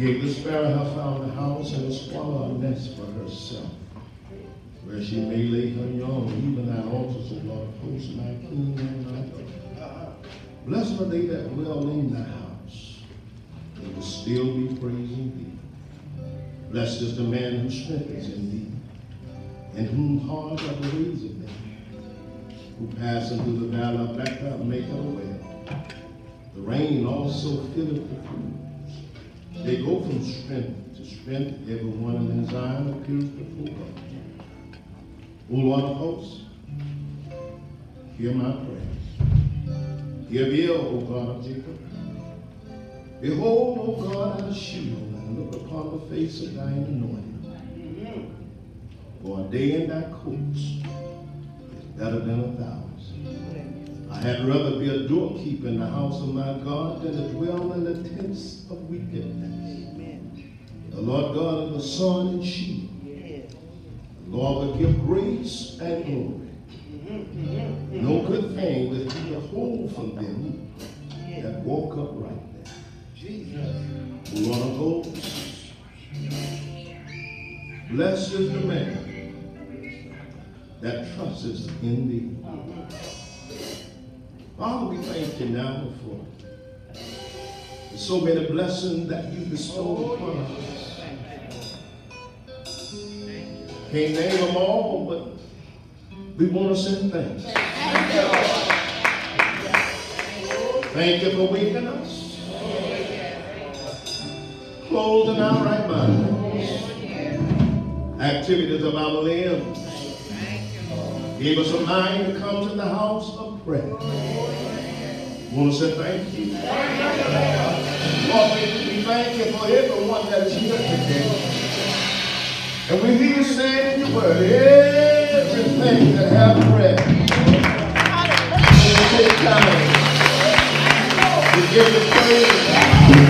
The sparrow her found a house and the swallow a nest for herself, where she may lay her young, even thy altars, O Lord of hosts, my King and my God. Blessed are they that dwell in the house. They will still be praising thee. Blessed is the man whose strength is in thee, and whom hard are the ways of them, who pass into the valley of Baca make it a well. The rain also filleth the. They go from strength to strength, every one of them in Zion appears before God. O Lord of hosts, hear my prayers. Hear me, O God of Jacob. Behold, O God, thy shield, and look upon the face of thine anointing. For a day in thy courts is better than a thousand. I had rather be a doorkeeper in the house of my God than to dwell in the tents of wickedness. The Lord God is the sun and shield. The Lord will give grace and glory. Mm-hmm. No good thing will he withhold from them that walk uprightly. O Lord of hosts, blessed is the man that trusts in thee. Mm-hmm. Father, we thank you now for so many blessings that you bestow upon us. Can't name them all, but we want to send thanks. Thank you for waking us. Closing our right minds. Activities of our limbs. Gave us a mind to come to the house of prayer. Want to say thank you. Lord, we, we thank you for everyone that is here today. And we hear you say in your word, everything that have breath. We take time to give you praise.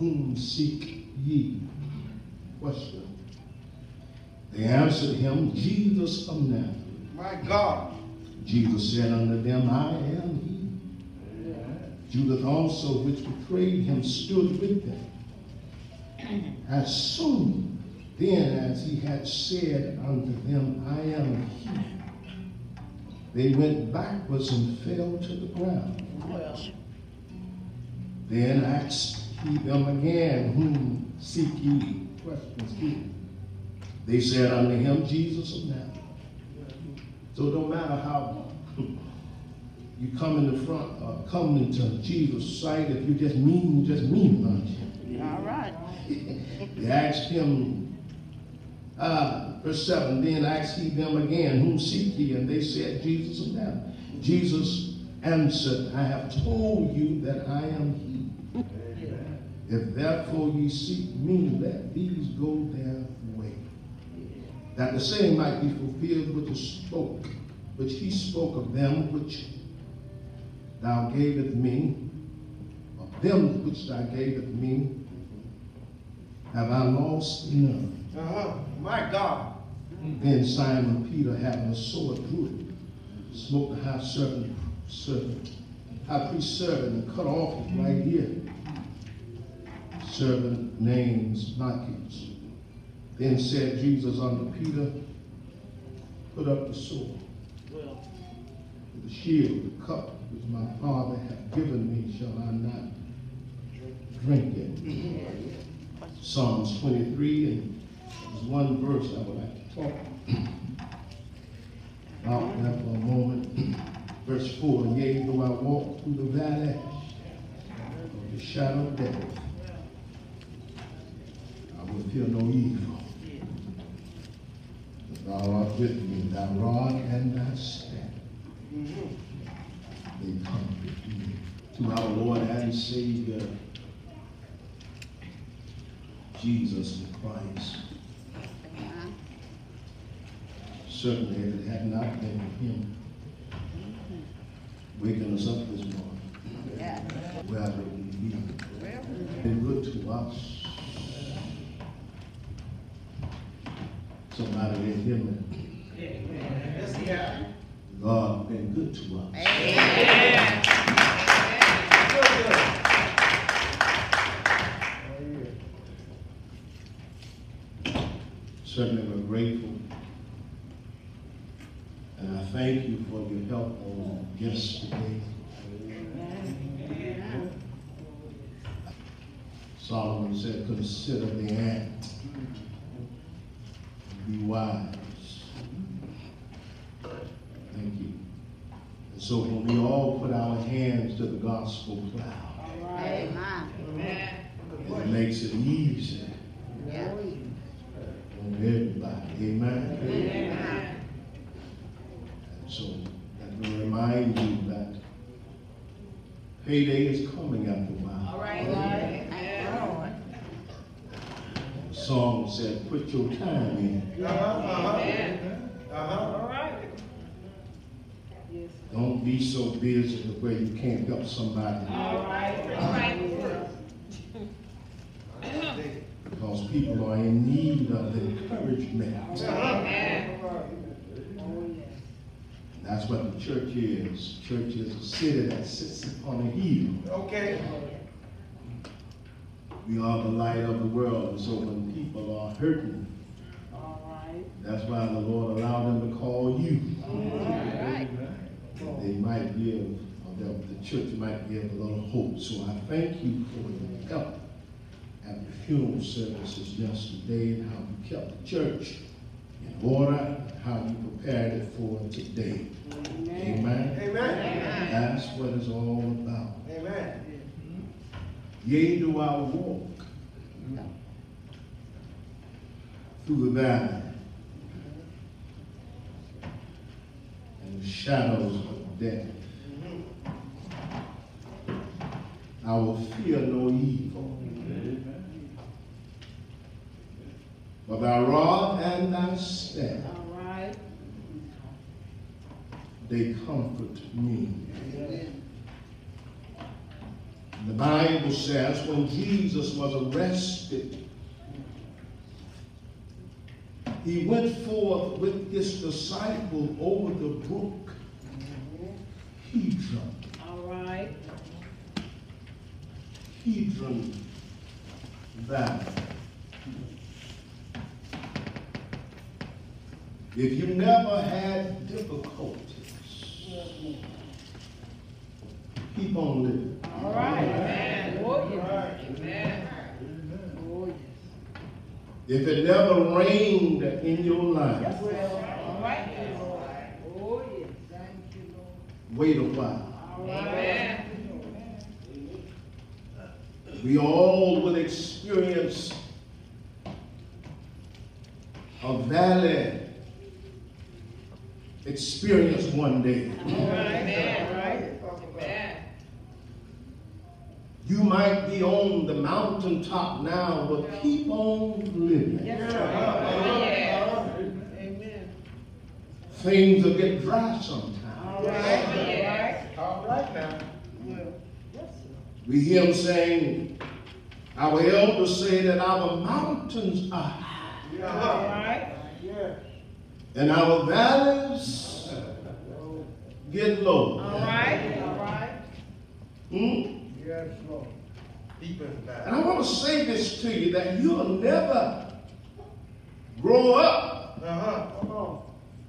Whom seek ye? Question. They answered him, Jesus of Nazareth. My God. Jesus said unto them, I am he. Judas also, which betrayed him, stood with them. As soon then as he had said unto them, I am he, they went backwards and fell to the ground. Then asked he them again, Whom seek ye? Questions. They said unto him, Jesus of Nazareth. So it don't matter how you come in the front, uh, come into Jesus' sight, if you just mean, you just mean, you? All right. they asked him, uh, verse 7, then asked he them again, Whom seek ye? And they said, Jesus of Nazareth. Jesus answered, I have told you that I am he. If therefore ye seek me, let these go their way. That the saying might be fulfilled which is spoke, which he spoke of them which thou gavest me, of them which thou gavest me, have I lost none? Uh-huh. My God. Then Simon Peter, having a sword, drew it, smote the high servant, servant, high priest servant, and cut off his right ear. Servant names Malchus. Then said Jesus unto Peter, Put up the sword. well. The shield, the cup which my Father hath given me, shall I not drink it? Psalms 23, and there's one verse I would like to talk about that for a moment. Verse 4, Yea, though I walk through the valley of the shadow of death, will fear no evil. But thou art with me, thy rod and thy staff, they comfort me. To our Lord and Savior, Jesus the Christ. Certainly, if it had not been for him waking us up this morning, where would we be? Been good to us. Somebody in. Yes, he has. God been good to us. Good. Certainly, we're grateful. And I thank you for your help on yesterday. Solomon said, consider the ant. Be wise. Thank you. And so when we all put our hands to the gospel plow, it makes it easy on everybody. Amen. And so let me remind you that payday is coming after a while. The song said, put your time in. Uh-huh, uh-huh. Uh-huh. Don't be so busy to where you can't help somebody. Because people are in need of encouragement. That's what the church is. Church is a city that sits upon a hill. Okay. We are the light of the world. And so when people are hurting, that's why the Lord allowed them to call you. They might give, or the, the church might give a little hope. So I thank you for your help at the funeral services yesterday and how you kept the church in order, how you prepared it for today. Amen. Amen. That's what it's all about. Amen. Yea, do I walk through the valley and the shadows of death. I will fear no evil. For thy rod and thy staff, they comfort me. The Bible says when Jesus was arrested, he went forth with his disciple over the brook Hedron. All right. Hedron Valley. If you never had difficulties, keep on living. If it never rained in your life, wait a while. We all will experience a valley experience one day. You might be on the mountaintop now, but keep on living. Amen. Things will get dry sometimes. All right now. We hear him saying, our elders say that our mountains are high. And our valleys get low. Hmm? Yes, Lord. Deep in And. I want to say this to you that you'll never grow up Uh-huh. Come on.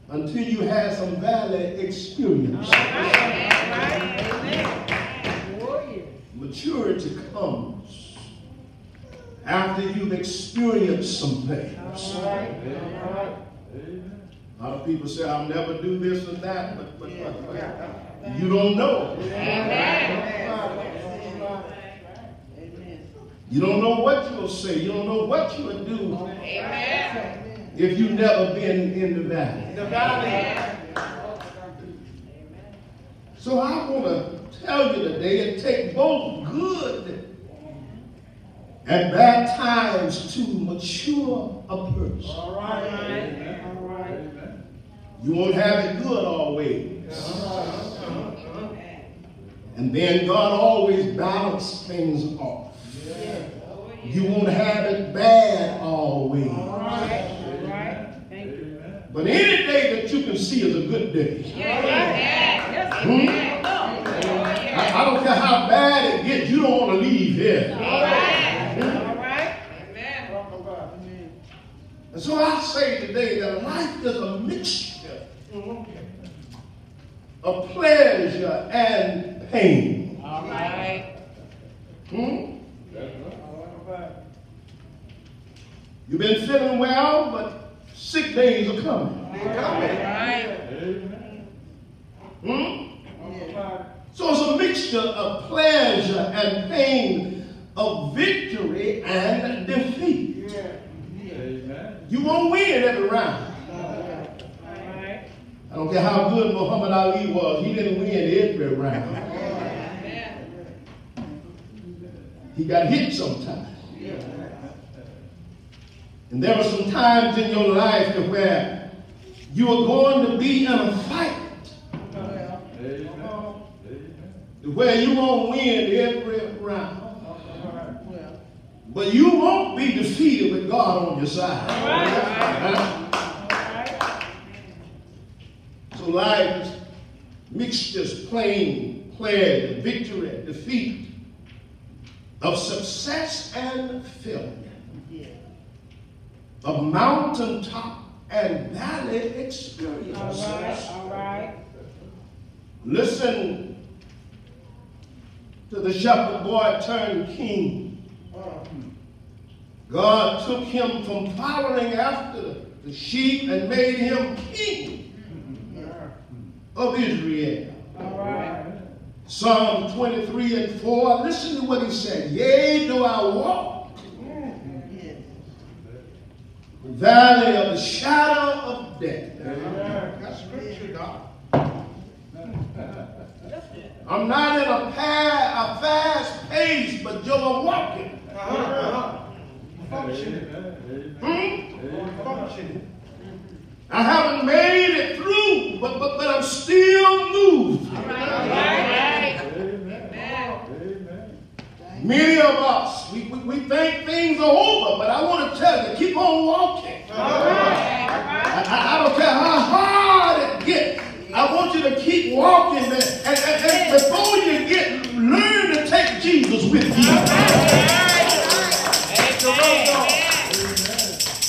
until you have some valley experience. Maturity comes after you've experienced some things. A lot of people say, I'll never do this or that, but, but, but, but you don't know. You don't know what you'll say. You don't know what you'll do if you've never been in the valley. The valley. So I want to tell you today, it take both good and bad times to mature a person. All right. All right. You won't have it good always. And then God always balances things off. You won't have it bad always. All right. But any day that you can see is a good day. Hmm? I, I don't care how bad it gets, you don't want to leave here. Talk about it. And so I say today that life is a mixture of pleasure and pain. All right. Hmm? All right. You've been feeling well, but sick days are coming. Hmm? So it's a mixture of pleasure and pain, of victory and defeat. You won't win every round. I don't care how good Muhammad Ali was, he didn't win every round. He got hit sometimes. And there were some times in your life to where you are going to be in a fight where you won't win every round. But you won't be defeated with God on your side. So life mixtures, plain, pleasure, victory, defeat, of success and failure, of mountaintop and valley experiences. Listen to the shepherd boy turned king. God took him from following after the sheep and made him king of Israel. Psalm 23 and 4, listen to what he said. Yea, do I walk the valley of the shadow of death. That's scripture, God. I'm not in a, pa- a fast pace, but you're walking. Functioning. Hmm? Functioning. I haven't made it through, but, but, but I'm still moving. Many of us, we, we, we think things are over, but I want to tell you, keep on walking. I, I- I don't care how hard it gets. I want you to keep walking. And, and, and, and before you get, learn to take Jesus with you.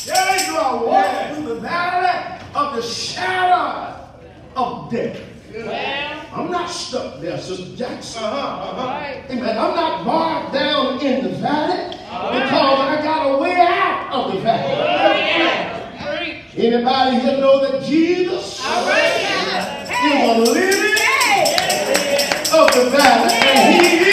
Yeah, you are walking through the valley of the shadow of death. I'm not stuck there, Sister Jackson. Amen. I'm not bogged down in the valley because I got a way out of the valley. Anybody here know that Jesus is a lily of the valley and he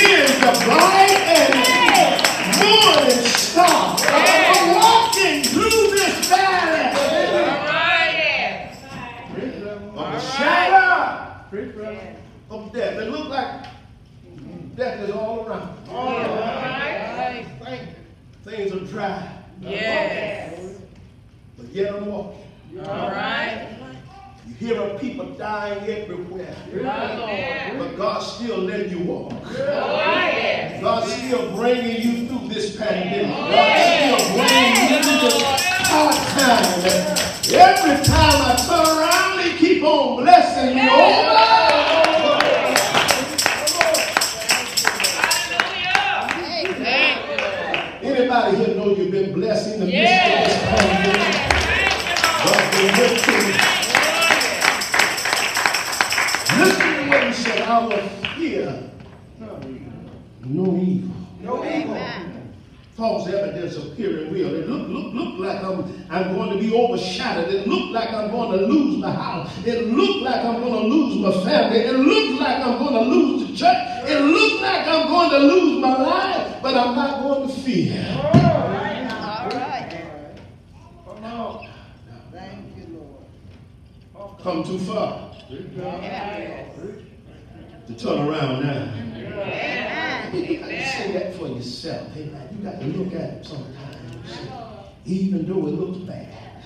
It like I'm going to lose my life. But I'm not going to fear. Come on. come too far Yes. to turn around now. Amen. You got to say that for yourself. Amen. You got to look at it sometimes. Even though it looks bad.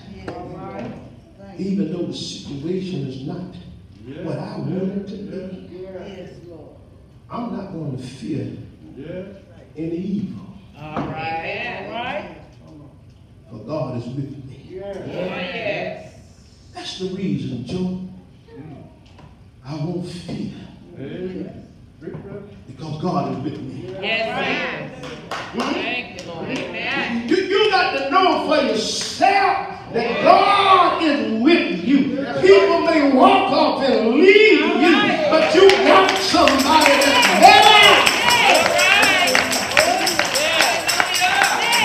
Even though the situation is not what I want it to be. I'm not going to fear any evil. All right. All right. For God is with me. Oh, yes. That's the reason, Joe. I won't fear. Because God is with me. Yes, sir. Thank you, Lord. Amen. You, you got to know for yourself that God is with you. People may walk off and leave you, but you got somebody that's there.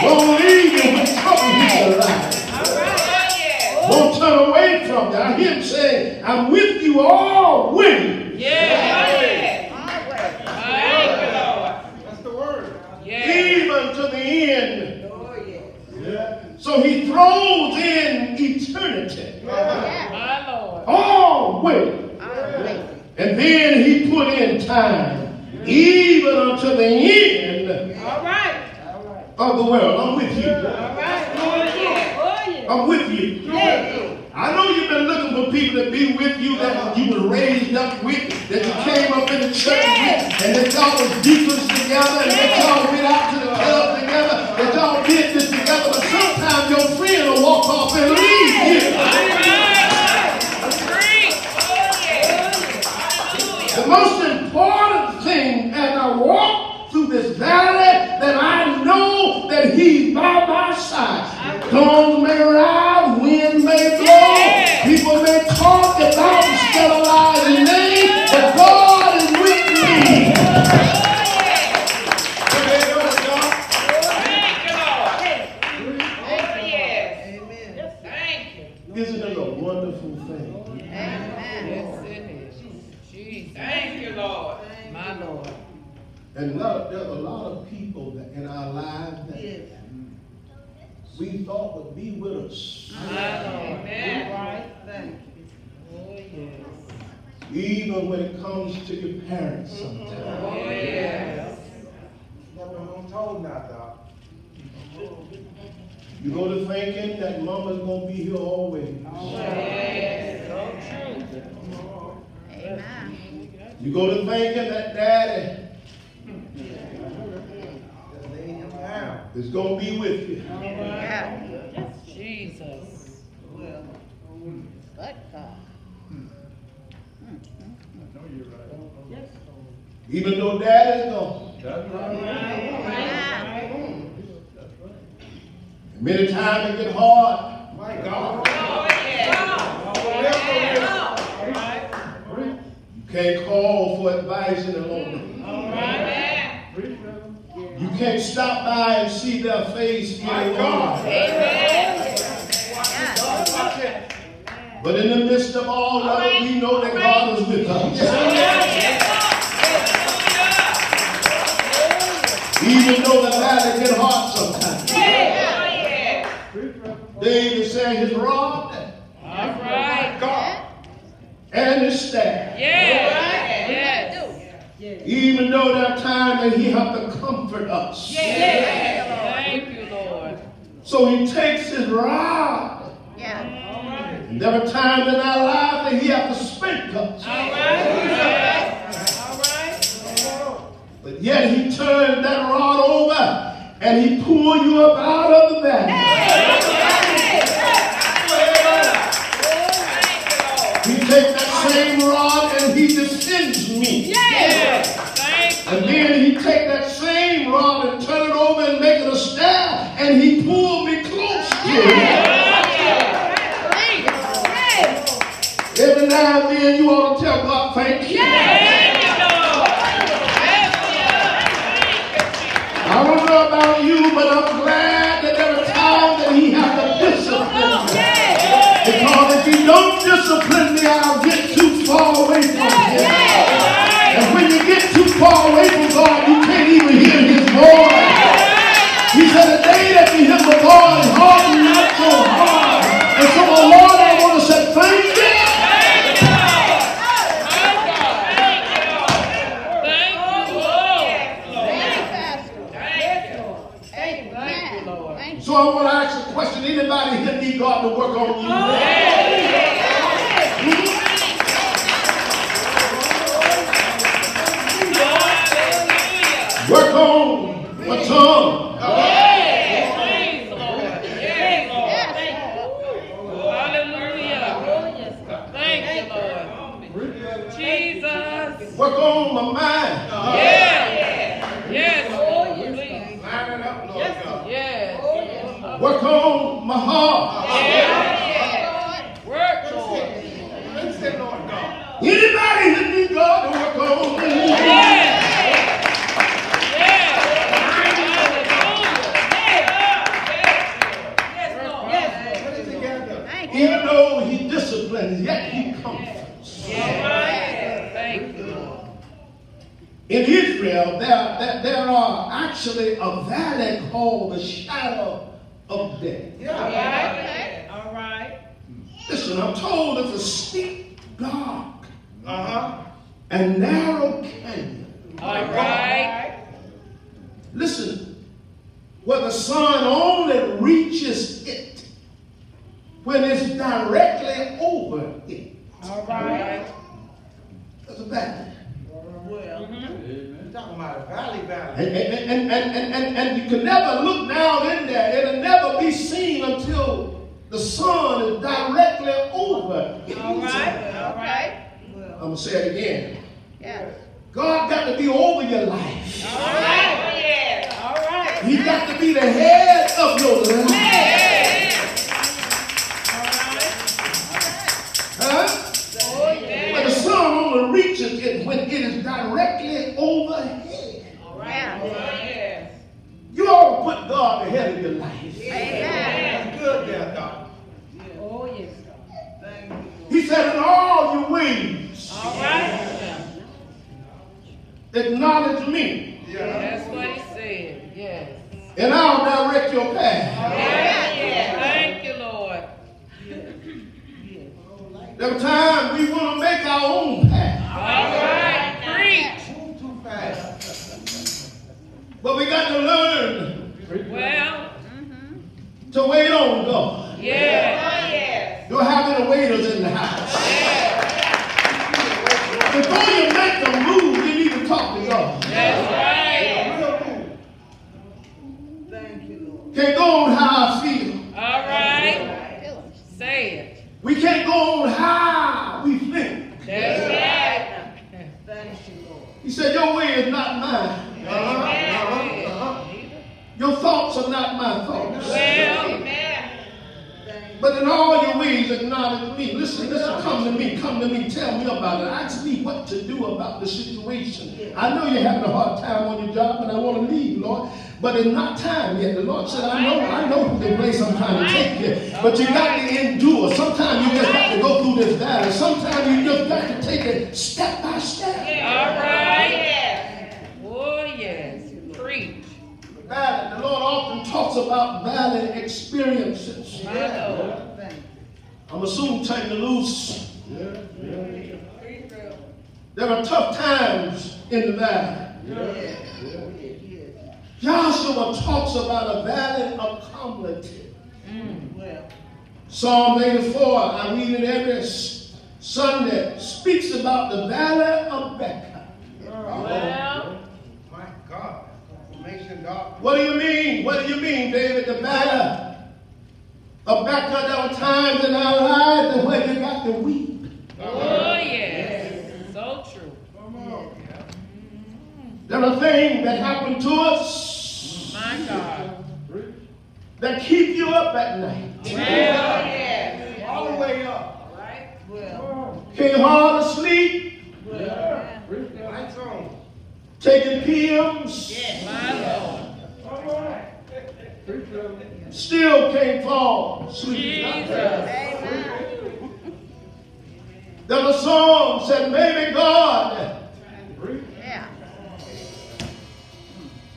Won't leave you when trouble hits. Oh. Won't turn away from you. I hear him say, I'm with you always. Yes. Thank you, Lord. That's the word. Yes. Even to the end. So he throws in eternity. My Lord. Always. And then he put in time, even unto the end All right. of the world. I'm with you. All right. Oh. I'm with you. I know you've been looking for people to be with you that you were raised up with, that you came up in the church with, and that y'all was deacons together, and that y'all went out to the club together, that y'all did this together. But sometimes your friend will walk off and leave most important thing as I walk through this valley, that I know that He's by my side. Storms may rise, wind may blow, Lord. My Lord. And a lot of, there's a lot of people that in our lives that we thought would be with us. My Lord. Amen. Oh, yes. Even when it comes to your parents mm-hmm. sometimes. Oh, yes. Never been told not, Doc. You go to thinking that mama's gonna be here always. Yes. So true. You go to thinking that daddy Just lay him down. is gonna be with you. Jesus. But Even though daddy's gone. That's right. Many times it get hard. My God. Oh, yes. All right. Oh, you can't call for advice any longer. You can't stop by and see their face any longer. Amen. But in the midst of all of it, we know that God is with us. Even though the valley get hard sometimes. David said his rod All right. God. And his staff. Yes. Yes. Even though there are times that he have to comfort us. Yes. Thank you, Lord. So he takes his rod. And there are times in our life that he has to spank us. All right. Yes. All right. But yet he turned that rod over and he pulled you up out of the valley. He same rod and he defends me. Yes. Thank you. And then he take that same rod and turn it over and make it a staff and he pulled me close to him. Every now and then you ought to tell God, thank you. Thank you, Lord. I don't know about you, but I'm glad that there are times that he has to discipline me. Because if he don't discipline he disciplines, yet he comforts. Yes. Thank you, Lord. In Israel, there, there, there are actually a valley called the shadow of death. Yeah. All right. Listen, I'm told it's a steep, dark, Uh-huh. and narrow canyon. All right. Listen, where the sun only reaches it when it's directly over it. All right. That's a valley. Mm-hmm. You're talking about a valley valley. And, and, and, and, and, and, and you can never look down in there. It'll never be seen until the sun is directly over it. All right. All right. I'm going to say it again. Yes. God got to be over your life. All right. Yes. All right. He got to be the head of your life. Only reaches it when it is directly overhead. Yeah. Yes. You ought to put God ahead of your life. Amen. That's good there, Doc. Oh, yes. God. He said, in all your ways, All right. acknowledge me, Yeah. That's what he said. Yes. and I'll direct your path. Yes. Thank you, Lord. There are times we want to make our own to learn Well, to wait on God. Yeah. Oh, You're having the waiters in the house. Before you make the move, you need to talk to God. That's right. Real move. Can't go on how I feel. All right. Say it. We can't go on how we think. That's right. He said, Your way is not mine. Uh-huh. Uh-huh. Uh-huh. Your thoughts are not my thoughts. Well, But in all your ways, acknowledge me. Listen, listen, come to me, come to me, tell me about it. Ask me what to do about the situation. I know you're having a hard time on your job, and I want to leave, Lord. But it's not time yet. The said, I know, I know the place I'm trying to take you. But you got to endure. Sometimes you just got to go through this valley. Sometimes you just got to take it step by step. all right. Oh, yes. Preach. Valley. The Lord often talks about valley experiences. My Lord. I'm assuming turn you loose. There are tough times in the valley. Joshua talks about a valley of calamity. Mm, Psalm 84, I read it every Sunday, speaks about the valley of Baca. Oh, well, My God. Information, Doc. What do you mean? What do you mean, David? The valley of Baca, there are times in our lives where you got to weep. oh, yes. So true. There are things that happen to us My God. that keep you up at night. Well, yes. All the way up. Can't hardly sleep, Lights on. taking pills, My Lord. still can't fall asleep. Jesus. There's a song said, maybe God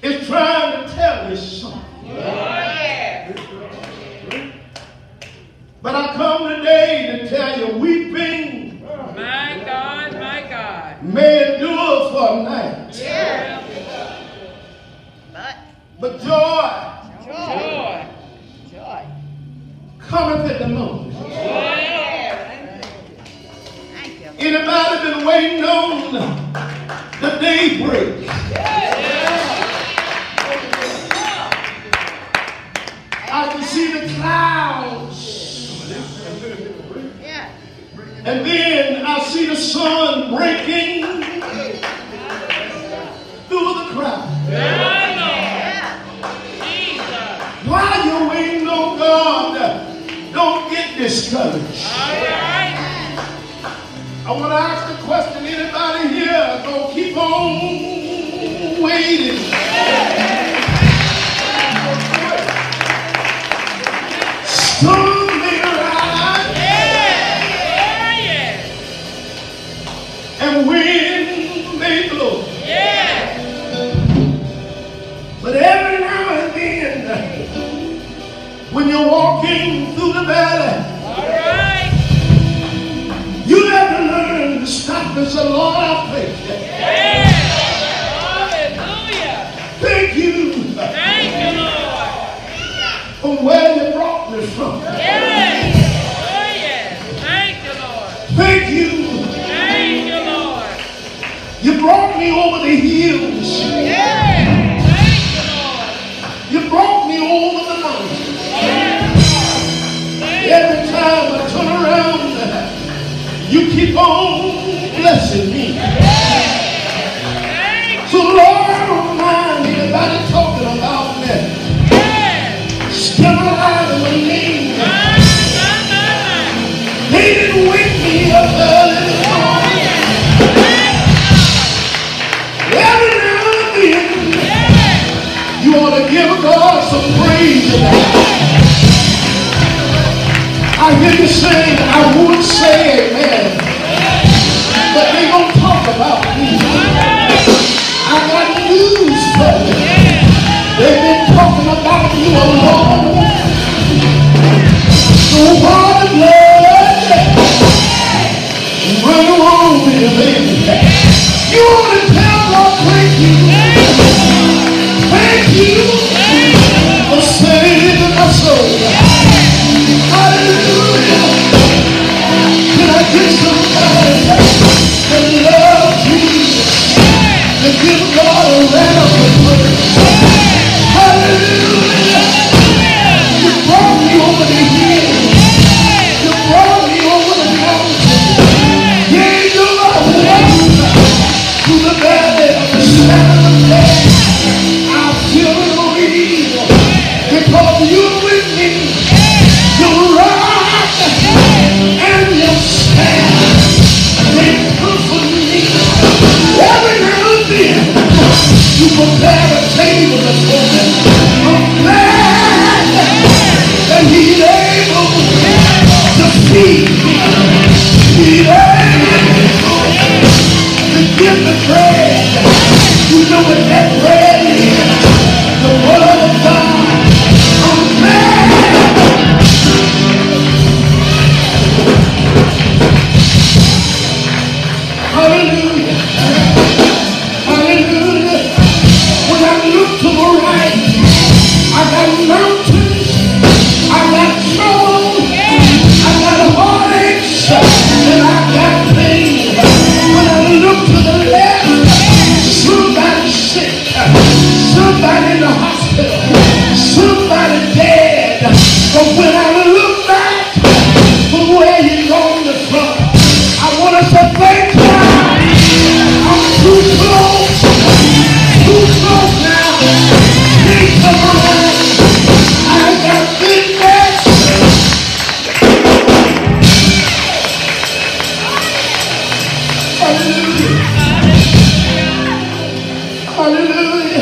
is trying to tell me something. Yeah. But I come today to tell you, weeping. My God, my God. May endure for a night. Yeah. But, but joy. Joy. Joy. Cometh at the moment. Yeah. Anybody been waiting on the daybreak? Yeah. see the clouds. And then I see the sun breaking through the crowd. Why you ain't no God? Don't get discouraged. I want to ask the question, anybody here gonna keep on waiting? give God some praise tonight. I hear you saying, I would say amen. But they don't talk about me. I got news for you. They've been talking about you a long So what a love. Run along with your baby. You Hallelujah.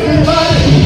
you be mine.